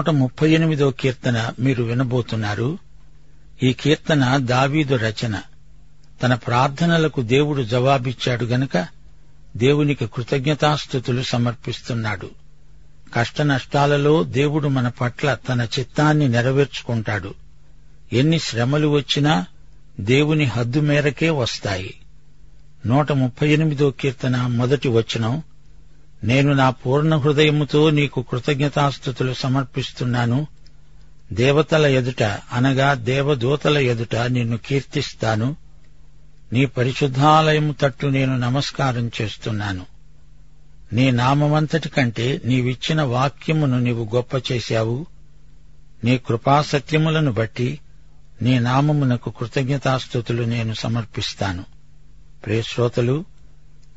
నూట ముప్పై ఎనిమిదో కీర్తన మీరు వినబోతున్నారు. ఈ కీర్తన దావీదు రచన. తన ప్రార్థనలకు దేవుడు జవాబిచ్చాడు గనుక దేవునికి కృతజ్ఞతాస్థుతులు సమర్పిస్తున్నాడు. కష్ట నష్టాలలో దేవుడు మన పట్ల తన చిత్తాన్ని నెరవేర్చుకుంటాడు. ఎన్ని శ్రమలు వచ్చినా దేవుని హద్దు మేరకే వస్తాయి. నూట ముప్పై ఎనిమిదో కీర్తన మొదటి వచనం నేను నా పూర్ణ హృదయముతో నీకు కృతజ్ఞతాస్థుతులు సమర్పిస్తున్నాను. దేవతల ఎదుట అనగా దేవదూతల ఎదుట నిన్ను కీర్తిస్తాను. నీ పరిశుద్ధాలయము తట్టు నేను నమస్కారం చేస్తున్నాను. నీ నామమంతటి కంటే నీవిచ్చిన వాక్యమును నీవు గొప్ప చేశావు. నీ కృపాసత్యములను బట్టి నీ నామమునకు కృతజ్ఞతాస్థుతులు నేను సమర్పిస్తాను. ప్రియశ్రోతలు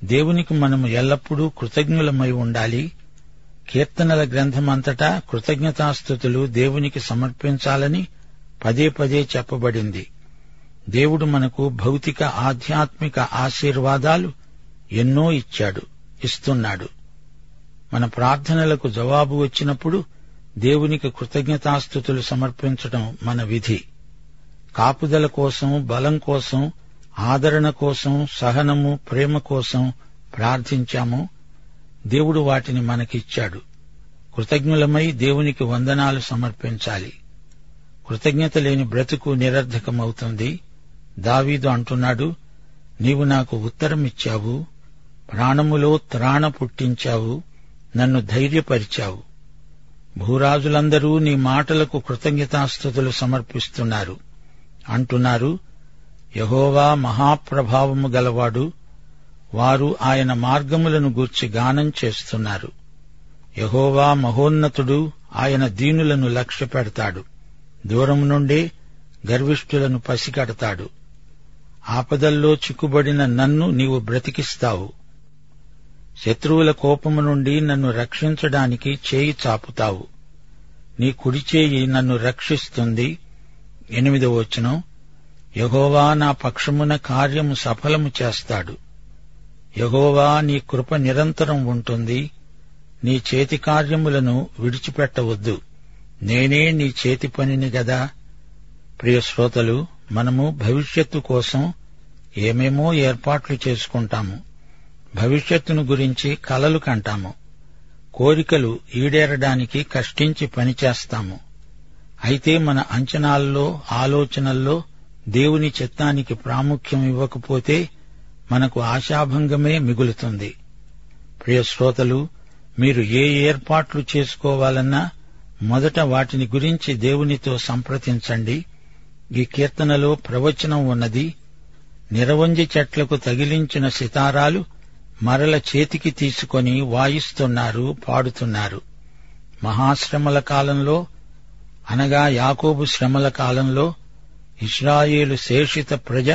దేవునికి మనము ఎల్లప్పుడూ కృతజ్ఞులమై ఉండాలి. కీర్తనల గ్రంథమంతటా కృతజ్ఞతాస్థుతులు దేవునికి సమర్పించాలని పదే పదే చెప్పబడింది. దేవుడు మనకు భౌతిక ఆధ్యాత్మిక ఆశీర్వాదాలు ఎన్నో ఇచ్చాడు ఇస్తున్నాడు. మన ప్రార్థనలకు జవాబు వచ్చినప్పుడు దేవునికి కృతజ్ఞతాస్థుతులు సమర్పించడం మన విధి. కాపుదల కోసం బలం కోసం ఆదరణ కోసం సహనము ప్రేమ కోసం ప్రార్థించాము. దేవుడు వాటిని మనకిచ్చాడు. కృతజ్ఞులమై దేవునికి వందనాలు సమర్పించాలి. కృతజ్ఞత లేని బ్రతుకు నిరర్ధకమవుతుంది. దావీదు అంటున్నాడు నీవు నాకు ఉత్తరమిచ్చావు ప్రాణములో త్రాణ పుట్టించావు నన్ను ధైర్యపరిచావు. భూరాజులందరూ నీ మాటలకు కృతజ్ఞతాస్థుతులు సమర్పిస్తున్నారు. అంటున్నారు యహోవా మహాప్రభావము గలవాడు వారు ఆయన మార్గములను గూర్చి గానం చేస్తున్నారు. యహోవా మహోన్నతుడు ఆయన దీనులను లక్ష్య పెడతాడు. దూరం నుండి గర్విష్ఠులను పసిగడతాడు. ఆపదల్లో చిక్కుబడిన నన్ను నీవు బ్రతికిస్తావు. శత్రువుల కోపము నుండి నన్ను రక్షించడానికి చేయి చాపుతావు. నీ కుడి చేయి నన్ను రక్షిస్తుంది. ఎనిమిదవచనం యహోవా నా పక్షమున కార్యము సఫలము చేస్తాడు. యహోవా నీ కృప నిరంతరం ఉంటుంది. నీ చేతి కార్యములను విడిచిపెట్టవద్దు. నేనే నీ చేతి పనిని గదా. ప్రియ శ్రోతలు మనము భవిష్యత్తు కోసం ఏమేమో ఏర్పాట్లు చేసుకుంటాము. భవిష్యత్తును గురించి కలలు కంటాము. కోరికలు ఈడేరడానికి కష్టించి పనిచేస్తాము. అయితే మన అంచనాల్లో ఆలోచనల్లో దేవుని చిత్తానికి ప్రాముఖ్యం ఇవ్వకపోతే మనకు ఆశాభంగమే మిగులుతుంది. ప్రియ శ్రోతలు మీరు ఏ ఏర్పాట్లు చేసుకోవాలన్నా మొదట వాటిని గురించి దేవునితో సంప్రదించండి. ఈ కీర్తనలో ప్రవచనం ఉన్నది నిరవంజి చెట్లకు తగిలించిన సితారాలు మరల చేతికి తీసుకొని వాయిస్తున్నారు పాడుతున్నారు. మహాశ్రమల కాలంలో అనగా యాకోబు శ్రమల కాలంలో ఇస్రాయేలు శేషిత ప్రజ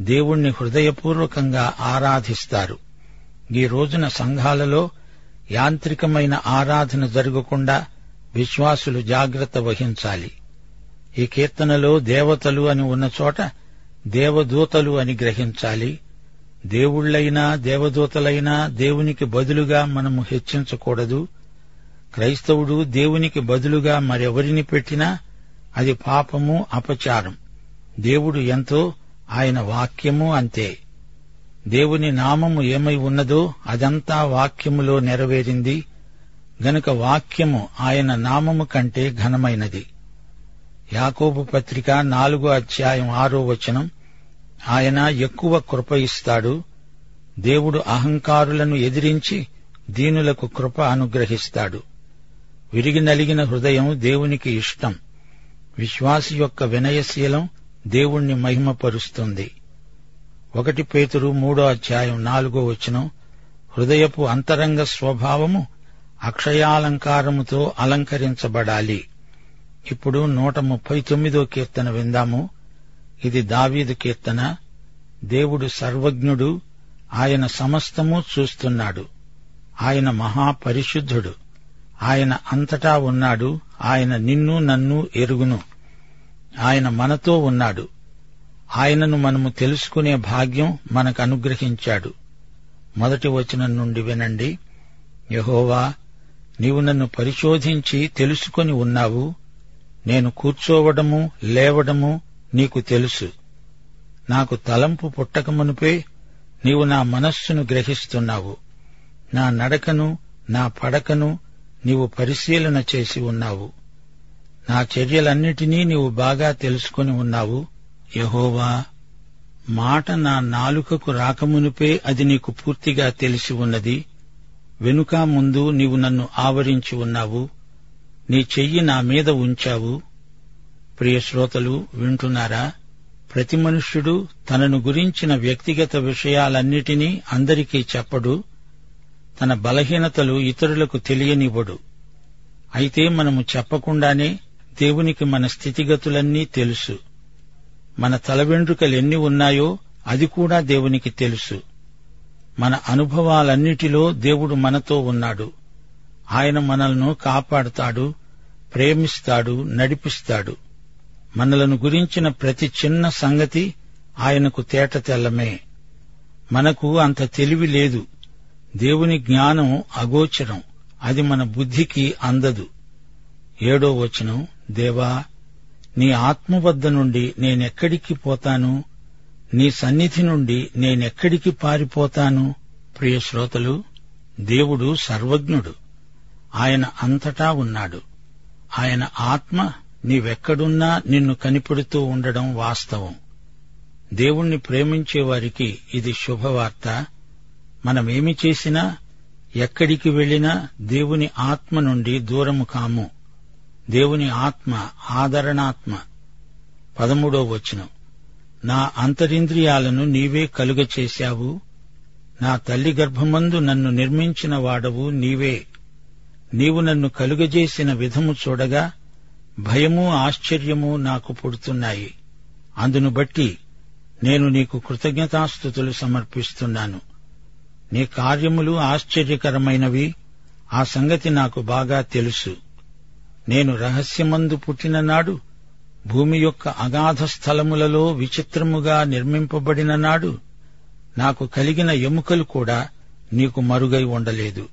దేవుణ్ణి హృదయపూర్వకంగా ఆరాధిస్తారు. ఈ రోజున సంఘాలలో యాంత్రికమైన ఆరాధన జరగకుండా విశ్వాసులు జాగ్రత్త వహించాలి. ఈ కీర్తనలో దేవతలు అని ఉన్న చోట దేవదూతలు అని గ్రహించాలి. దేవుళ్ళైనా దేవదూతలైనా దేవునికి బదులుగా మనము హెచ్చించకూడదు. క్రైస్తవుడు దేవునికి బదులుగా మరెవరిని పెట్టినా అది పాపము అపచారం. దేవుడు ఎంతో ఆయన వాక్యము అంతే. దేవుని నామము ఏమై ఉన్నదో అదంతా వాక్యములో నెరవేరింది. గనుక వాక్యము ఆయన నామము కంటే ఘనమైనది. యాకోబు పత్రిక నాలుగో అధ్యాయం ఆరో వచనం ఆయన ఎక్కువ కృప ఇస్తాడు. దేవుడు అహంకారులను ఎదిరించి దీనులకు కృప అనుగ్రహిస్తాడు. విరిగి నలిగిన హృదయం దేవునికి ఇష్టం. విశ్వాసి యొక్క వినయశీలం దేవుణ్ణి మహిమపరుస్తుంది. ఒకటి పేతురు మూడో అధ్యాయం నాలుగో వచనం హృదయపు అంతరంగ స్వభావము అక్షయాలంకారముతో అలంకరించబడాలి. ఇప్పుడు నూట ముప్పై తొమ్మిదో కీర్తన విందాము. ఇది దావీదు కీర్తన. దేవుడు సర్వజ్ఞుడు ఆయన సమస్తము చూస్తున్నాడు. ఆయన మహాపరిశుద్ధుడు. ఆయన అంతటా ఉన్నాడు. ఆయన నిన్ను నన్ను ఎరుగును. ఆయన మనతో ఉన్నాడు. ఆయనను మనము తెలుసుకునే భాగ్యం మనకు అనుగ్రహించాడు. మొదటి వచనం నుండి వినండి. యహోవా నీవు నన్ను పరిశోధించి తెలుసుకొని ఉన్నావు. నేను కూర్చోవడము లేవడము నీకు తెలుసు. నాకు తలంపు పుట్టకమునుపే నీవు నా మనస్సును గ్రహిస్తున్నావు. నా నడకను నా పడకను నీవు పరిశీలన చేసి ఉన్నావు. నా చర్యలన్నిటినీ నీవు బాగా తెలుసుకొని ఉన్నావు. యహోవా మాట నా నాలుకకు రాకమునుపే అది నీకు పూర్తిగా తెలిసి ఉన్నది. వెనుక ముందు నీవు నన్ను ఆవరించి ఉన్నావు. నీ చెయ్యి నా మీద ఉంచావు. ప్రియ శ్రోతలు వింటున్నారా? ప్రతి మనుష్యుడు తనను గురించిన వ్యక్తిగత విషయాలన్నిటినీ అందరికీ చెప్పడు. తన బలహీనతలు ఇతరులకు తెలియనివ్వడు. అయితే మనము చెప్పకుండానే దేవునికి మన స్థితిగతులన్నీ తెలుసు. మన తల వెంట్రుకలు ఎన్ని ఉన్నాయో అది కూడా దేవునికి తెలుసు. మన అనుభవాలన్నిటిలో దేవుడు మనతో ఉన్నాడు. ఆయన మనల్ని కాపాడుతాడు ప్రేమిస్తాడు నడిపిస్తాడు. మనలను గురించిన ప్రతి చిన్న సంగతి ఆయనకు తేట తెల్లమే. మనకు అంత తెలివి లేదు. దేవుని జ్ఞానం అగోచరం. అది మన బుద్ధికి అందదు. ఏడో వచనం దేవా నీ ఆత్మ వద్ద నుండి నేనెక్కడికి పోతాను? నీ సన్నిధి నుండి నేనెక్కడికి పారిపోతాను? ప్రియ శ్రోతలు దేవుడు సర్వజ్ఞుడు. ఆయన అంతటా ఉన్నాడు. ఆయన ఆత్మ నీవెక్కడున్నా నిన్ను కనిపెడుతూ ఉండడం వాస్తవం. దేవుణ్ణి ప్రేమించే వారికి ఇది శుభవార్త. మనమేమి చేసినా ఎక్కడికి వెళ్ళినా దేవుని ఆత్మ నుండి దూరము కాము. దేవుని ఆత్మ ఆదరణాత్మ. పదమూడో వచనం. నా అంతరింద్రియాలను నీవే కలుగచేశావు నా తల్లి గర్భమందు నన్ను నిర్మించిన వాడవు నీవే. నీవు నన్ను కలుగజేసిన విధము చూడగా భయము ఆశ్చర్యము నాకు పుడుతున్నాయి. అందును బట్టి నేను నీకు కృతజ్ఞతాస్థుతులు సమర్పిస్తున్నాను. నీ కార్యములు ఆశ్చర్యకరమైనవి. ఆ సంగతి నాకు బాగా తెలుసు. నేను రహస్యమందు పుట్టిన నాడు భూమి యొక్క అగాధ స్థలములలో విచిత్రముగా నిర్మింపబడిన నాడు నాకు కలిగిన ఎముకలు కూడా నీకు మరుగై ఉండలేదు.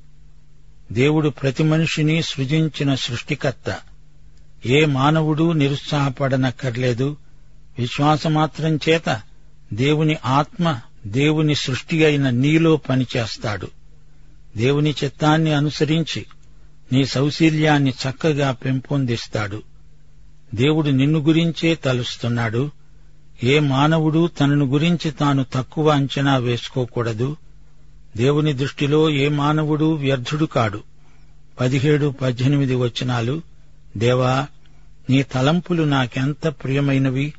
దేవుడు ప్రతి మనిషిని సృజించిన సృష్టికర్త. ఏ మానవుడు నిరుత్సాహపడనక్కర్లేదు. విశ్వాసమాత్రం చేత దేవుని ఆత్మ దేవుని సృష్టి అయిన నీలో పనిచేస్తాడు. దేవుని చిత్తాన్ని అనుసరించి నీ సౌశీల్యాన్ని చక్కగా పెంపొందిస్తాడు. దేవుడు నిన్ను గురించే తలుస్తున్నాడు. ఏ మానవుడు తనను గురించి తాను తక్కువ అంచనా వేసుకోకూడదు. దేవుని దృష్టిలో ఏ మానవుడు వ్యర్థుడు కాడు. పదిహేడు పద్దెనిమిది వచనాలు. దేవా నీ తలంపులు నాకెంత ప్రియమైనవి.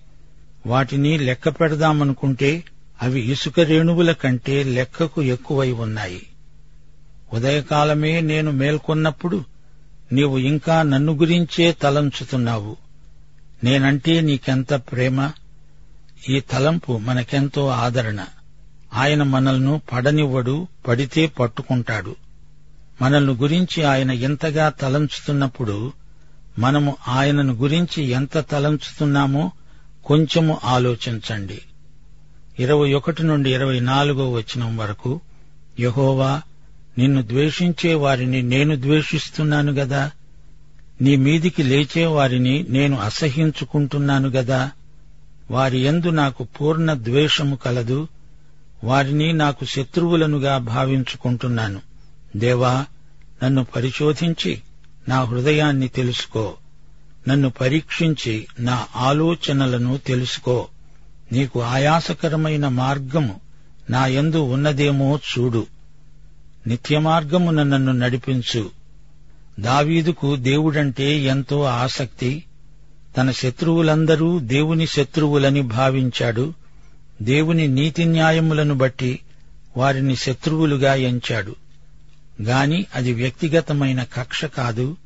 వాటిని లెక్క పెడదామనుకుంటే అవి ఇసుక రేణువుల కంటే లెక్కకు ఎక్కువై ఉన్నాయి. ఉదయకాలమే నేను మేల్కొన్నప్పుడు నీవు ఇంకా నన్ను గురించే తలంచుతున్నావు. నేనంటే నీకెంత ప్రేమ? ఈ తలంపు మనకెంతో ఆదరణ. ఆయన మనల్ని పడనివ్వడు పడితే పట్టుకుంటాడు. మనల్ని గురించి ఆయన ఎంతగా తలంచుతున్నప్పుడు మనము ఆయనను గురించి ఎంత తలంచుతున్నామో కొంచెము ఆలోచించండి. ఇరవై ఒకటి నుండి ఇరవై నాలుగో వచనం వరకు యహోవా నిన్ను ద్వేషించే వారిని నేను ద్వేషిస్తున్నాను గదా? నీ మీదికి లేచే వారిని నేను అసహ్యించుకుంటున్నాను గదా? వారి ఎందు నాకు పూర్ణ ద్వేషము కలదు. వారిని నాకు శత్రువులనుగా భావించుకుంటున్నాను. దేవా నన్ను పరిశోధించి నా హృదయాన్ని తెలుసుకో. నన్ను పరీక్షించి నా ఆలోచనలను తెలుసుకో. నీకు ఆయాసకరమైన మార్గము నా యందు ఉన్నదేమో చూడు. నిత్యమార్గమున నన్ను నడిపించు. దావీదుకు దేవుడంటే ఎంతో ఆసక్తి. తన శత్రువులందరూ దేవుని శత్రువులని భావించాడు. దేవుని నీతి న్యాయములను బట్టి వారిని శత్రువులుగా ఎంచాడు. గాని అది వ్యక్తిగతమైన కక్ష కాదు.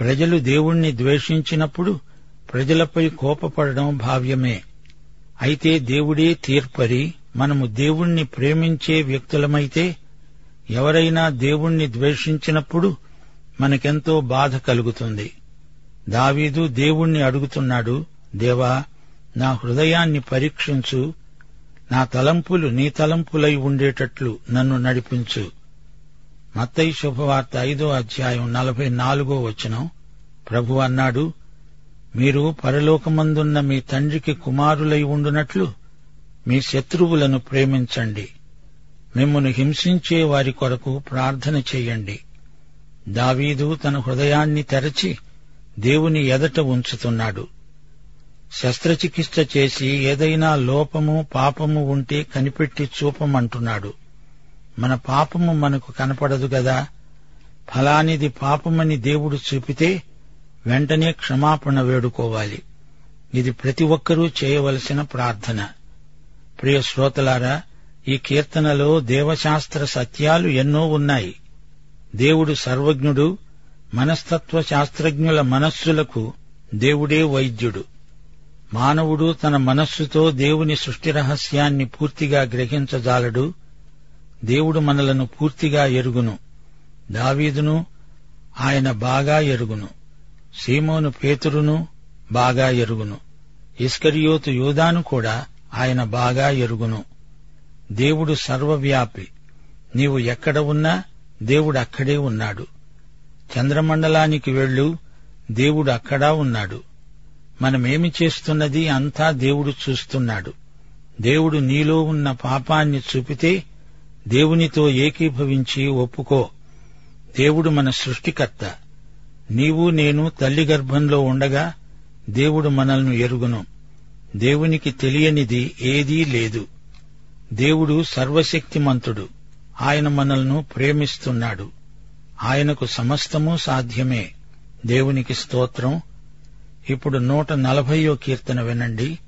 ప్రజలు దేవుణ్ణి ద్వేషించినప్పుడు ప్రజలపై కోపపడడం భావ్యమే. అయితే దేవుడే తీర్పరి. మనము దేవుణ్ణి ప్రేమించే వ్యక్తులమైతే ఎవరైనా దేవుణ్ణి ద్వేషించినప్పుడు మనకెంతో బాధ కలుగుతుంది. దావీదు దేవుణ్ణి అడుగుతున్నాడు దేవా నా హృదయాన్ని పరీక్షించు. నా తలంపులు నీ తలంపులై ఉండేటట్లు నన్ను నడిపించు. మత్తయి శుభవార్త ఐదో అధ్యాయం నలభై నాలుగో వచనం. ప్రభు అన్నాడు మీరు పరలోకమందున్న మీ తండ్రికి కుమారులై ఉండునట్లు మీ శత్రువులను ప్రేమించండి. మిమ్మను హింసించే వారి కొరకు ప్రార్థన చేయండి. దావీదు తన హృదయాన్ని తెరచి దేవుని ఎదట ఉంచుతున్నాడు. శస్త్రచికిత్స చేసి ఏదైనా లోపము పాపము ఉంటే కనిపెట్టి చూపమంటున్నాడు. మన పాపము మనకు కనపడదు గదా? ఫలానిది పాపమని దేవుడు చూపితే వెంటనే క్షమాపణ వేడుకోవాలి. ఇది ప్రతి ఒక్కరూ చేయవలసిన ప్రార్థన. ప్రియ శ్రోతలారా ఈ కీర్తనలో దేవశాస్త్ర సత్యాలు ఎన్నో ఉన్నాయి. దేవుడు సర్వజ్ఞుడు మనస్తత్వ శాస్త్రజ్ఞుల మనస్సులకు దేవుడే వైద్యుడు. మానవుడు తన మనస్సుతో దేవుని సృష్టి రహస్యాన్ని పూర్తిగా గ్రహించజాలడు. దేవుడు మనలను పూర్తిగా ఎరుగును. దావీదును ఆయన బాగా ఎరుగును. సీమోను పేతురును బాగా ఎరుగును. ఇస్కరియోతు యూదాను కూడా ఆయన బాగా ఎరుగును. దేవుడు సర్వవ్యాపి. నీవు ఎక్కడ ఉన్నా దేవుడు అక్కడే ఉన్నాడు. చంద్రమండలానికి వెళ్ళు దేవుడు అక్కడా ఉన్నాడు. మనమేమి చేస్తున్నది అంతా దేవుడు చూస్తున్నాడు. దేవుడు నీలో ఉన్న పాపాన్ని చూపితే దేవునితో ఏకీభవించి ఒప్పుకో. దేవుడు మన సృష్టికర్త. నీవు నేను తల్లి గర్భంలో ఉండగా దేవుడు మనల్ని ఎరుగును. దేవునికి తెలియనిది ఏదీ లేదు. దేవుడు సర్వశక్తిమంతుడు. ఆయన మనల్ని ప్రేమిస్తున్నాడు. ఆయనకు సమస్తము సాధ్యమే. దేవునికి స్తోత్రం. ఇప్పుడు నూట నలభయో కీర్తన వినండి.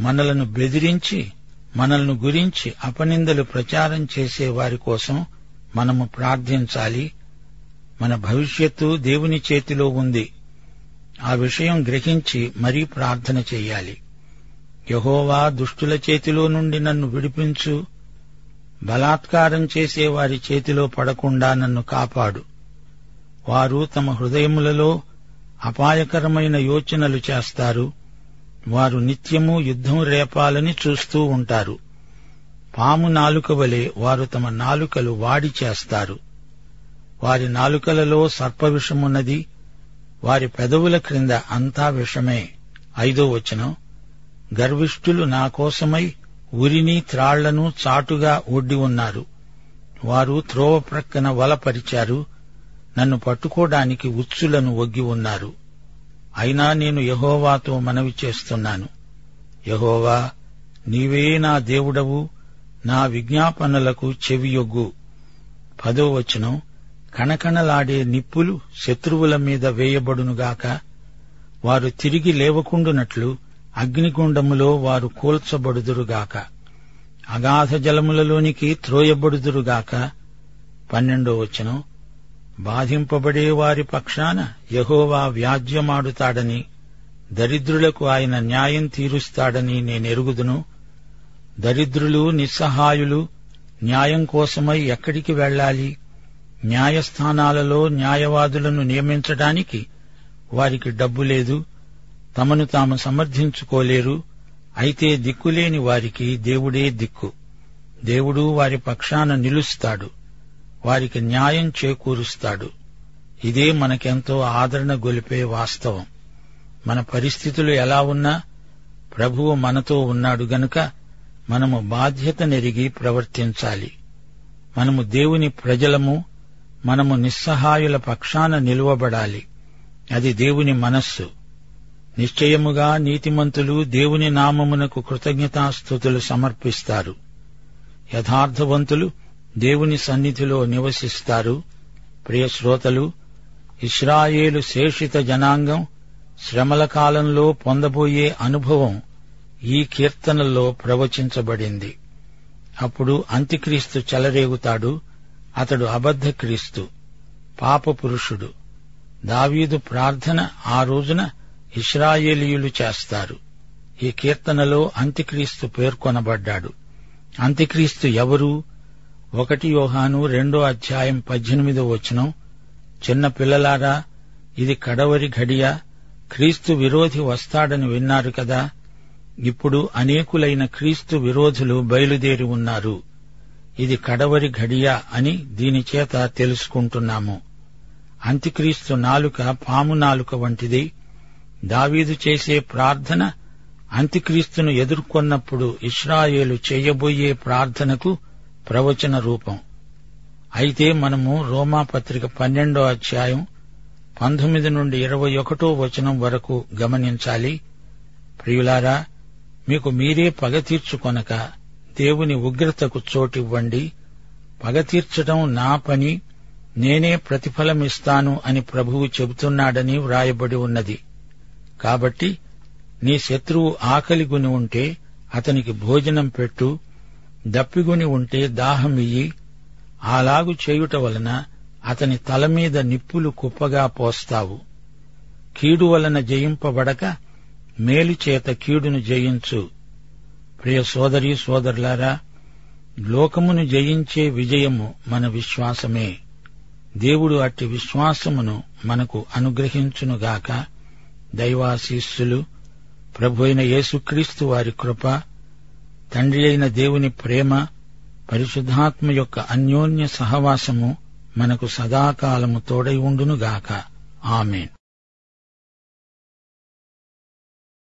మనలను బెదిరించి మనల్ని గురించి అపనిందలు ప్రచారం చేసే వారి కోసం మనము ప్రార్థించాలి. మన భవిష్యత్తు దేవుని చేతిలో ఉంది. ఆ విషయం గ్రహించి మరీ ప్రార్థన చెయ్యాలి యహోవా దుష్టుల చేతిలో నుండి నన్ను విడిపించు. బలాత్కారం చేసే వారి చేతిలో పడకుండా నన్ను కాపాడు. వారు తమ హృదయములలో అపాయకరమైన యోచనలు చేస్తారు. వారు నిత్యము యుద్ధం రేపాలని చూస్తూ ఉంటారు. పాము నాలుక వలె వారు తమ నాలుకలు వాడి చేస్తారు. వారి నాలుకలలో సర్పవిషమున్నది. వారి పెదవుల క్రింద అంతా విషమే. ఐదో వచనం. గర్విష్ఠులు నా కోసమై ఉరిని త్రాళ్ళను చాటుగా ఒడ్డి ఉన్నారు. వారు త్రోవ ప్రక్కన వలపరిచారు. నన్ను పట్టుకోవడానికి ఉచ్చులను ఒగ్గి ఉన్నారు. అయినా నేను యహోవాతో మనవి చేస్తున్నాను. యహోవా నీవే నా దేవుడవు నా విజ్ఞాపనలకు చెవియొగ్గు. పదో వచనం కణకణలాడే నిప్పులు శత్రువుల మీద వేయబడునుగాక వారు తిరిగి లేవకుండునట్లు అగ్నిగుండములో వారు కూల్చబడుదురుగాక. అగాధ జలములలోనికి త్రోయబడుదురుగాక. పన్నెండో వచనం. బాధింపబడే వారి పక్షాన యహోవా వ్యాజ్యమాడుతాడని దరిద్రులకు ఆయన న్యాయం తీరుస్తాడని నేనెరుగుదును. దరిద్రులు నిస్సహాయులు న్యాయం కోసమై ఎక్కడికి వెళ్ళాలి న్యాయస్థానాలలో న్యాయవాదులను నియమించడానికి వారికి డబ్బు లేదు. తమను తాము సమర్థించుకోలేరు. అయితే దిక్కులేని వారికి దేవుడే దిక్కు. దేవుడు వారి పక్షాన నిలుస్తాడు. వారికి న్యాయం చేకూరుస్తాడు. ఇదే మనకెంతో ఆదరణ గొలిపే వాస్తవం. మన పరిస్థితులు ఎలా ఉన్నా ప్రభువు మనతో ఉన్నాడు గనుక మనము బాధ్యత నెరిగి ప్రవర్తించాలి. మనము దేవుని ప్రజలము మనము నిస్సహాయుల పక్షాన నిలువబడాలి. అది దేవుని మనస్సు. నిశ్చయముగా నీతిమంతులు దేవుని నామమునకు కృతజ్ఞతాస్థుతులు సమర్పిస్తారు. యథార్థవంతులు దేవుని సన్నిధిలో నివసిస్తారు. ప్రియ శ్రోతలు ఇస్రాయేలు శేషిత జనాంగం శ్రమల కాలంలో పొందబోయే అనుభవం ఈ కీర్తనల్లో ప్రవచించబడింది. అప్పుడు అంత్యక్రీస్తు చెలరేగుతాడు. అతడు అబద్ధ క్రీస్తు పాప పురుషుడు దావీదు ప్రార్థన ఆ రోజున ఇస్రాయేలీయులు చేస్తారు. ఈ కీర్తనలో అంత్యక్రీస్తు పేర్కొనబడ్డాడు. అంత్యక్రీస్తు ఎవరు? ఒకటి యోహాను రెండో అధ్యాయం పద్దెనిమిదో వచనం. చిన్న పిల్లలారా ఇది కడవరి ఘడియ. క్రీస్తు విరోధి వస్తాడని విన్నారు కదా? ఇప్పుడు అనేకులైన క్రీస్తు విరోధులు బయలుదేరి ఉన్నారు. ఇది కడవరి ఘడియ అని దీనిచేత తెలుసుకుంటున్నాము. అంత్యక్రీస్తు నాలుక పాము నాలుక వంటిది. దావీదు చేసే ప్రార్థన అంత్యక్రీస్తును ఎదుర్కొన్నప్పుడు ఇస్రాయేలు చేయబోయే ప్రార్థనకు ప్రవచన రూపం. అయితే మనము రోమాపత్రిక పన్నెండో అధ్యాయం పంతొమ్మిది నుండి ఇరవై ఒకటో వచనం వరకు గమనించాలి. ప్రియులారా మీకు మీరే పగ తీర్చుకొనక దేవుని ఉగ్రతకు చోటివ్వండి. పగ తీర్చడం నా పని నేనే ప్రతిఫలమిస్తాను అని ప్రభువు చెబుతున్నాడని వ్రాయబడి ఉన్నది. కాబట్టి నీ శత్రువు ఆకలిగొని ఉంటే అతనికి భోజనం పెట్టు దప్పిగొని ఉంటే దాహం ఇయ్యి అలాగు చేయుట వలన అతని తల మీద నిప్పులు కుప్పగా పోస్తావు. కీడు వలన జయింపబడక మేలుచేత కీడును జయించు. ప్రియ సోదరి సోదరులారా లోకమును జయించే విజయము మన విశ్వాసమే. దేవుడు అట్టి విశ్వాసమును మనకు అనుగ్రహించునుగాక. దైవాశీస్సులు ప్రభు అయిన యేసుక్రీస్తు వారి కృప తండ్రి అయిన దేవుని ప్రేమ పరిశుద్ధాత్మ యొక్క అన్యోన్య సహవాసము మనకు సదాకాలము తోడై ఉండునుగాక. ఆమెన్.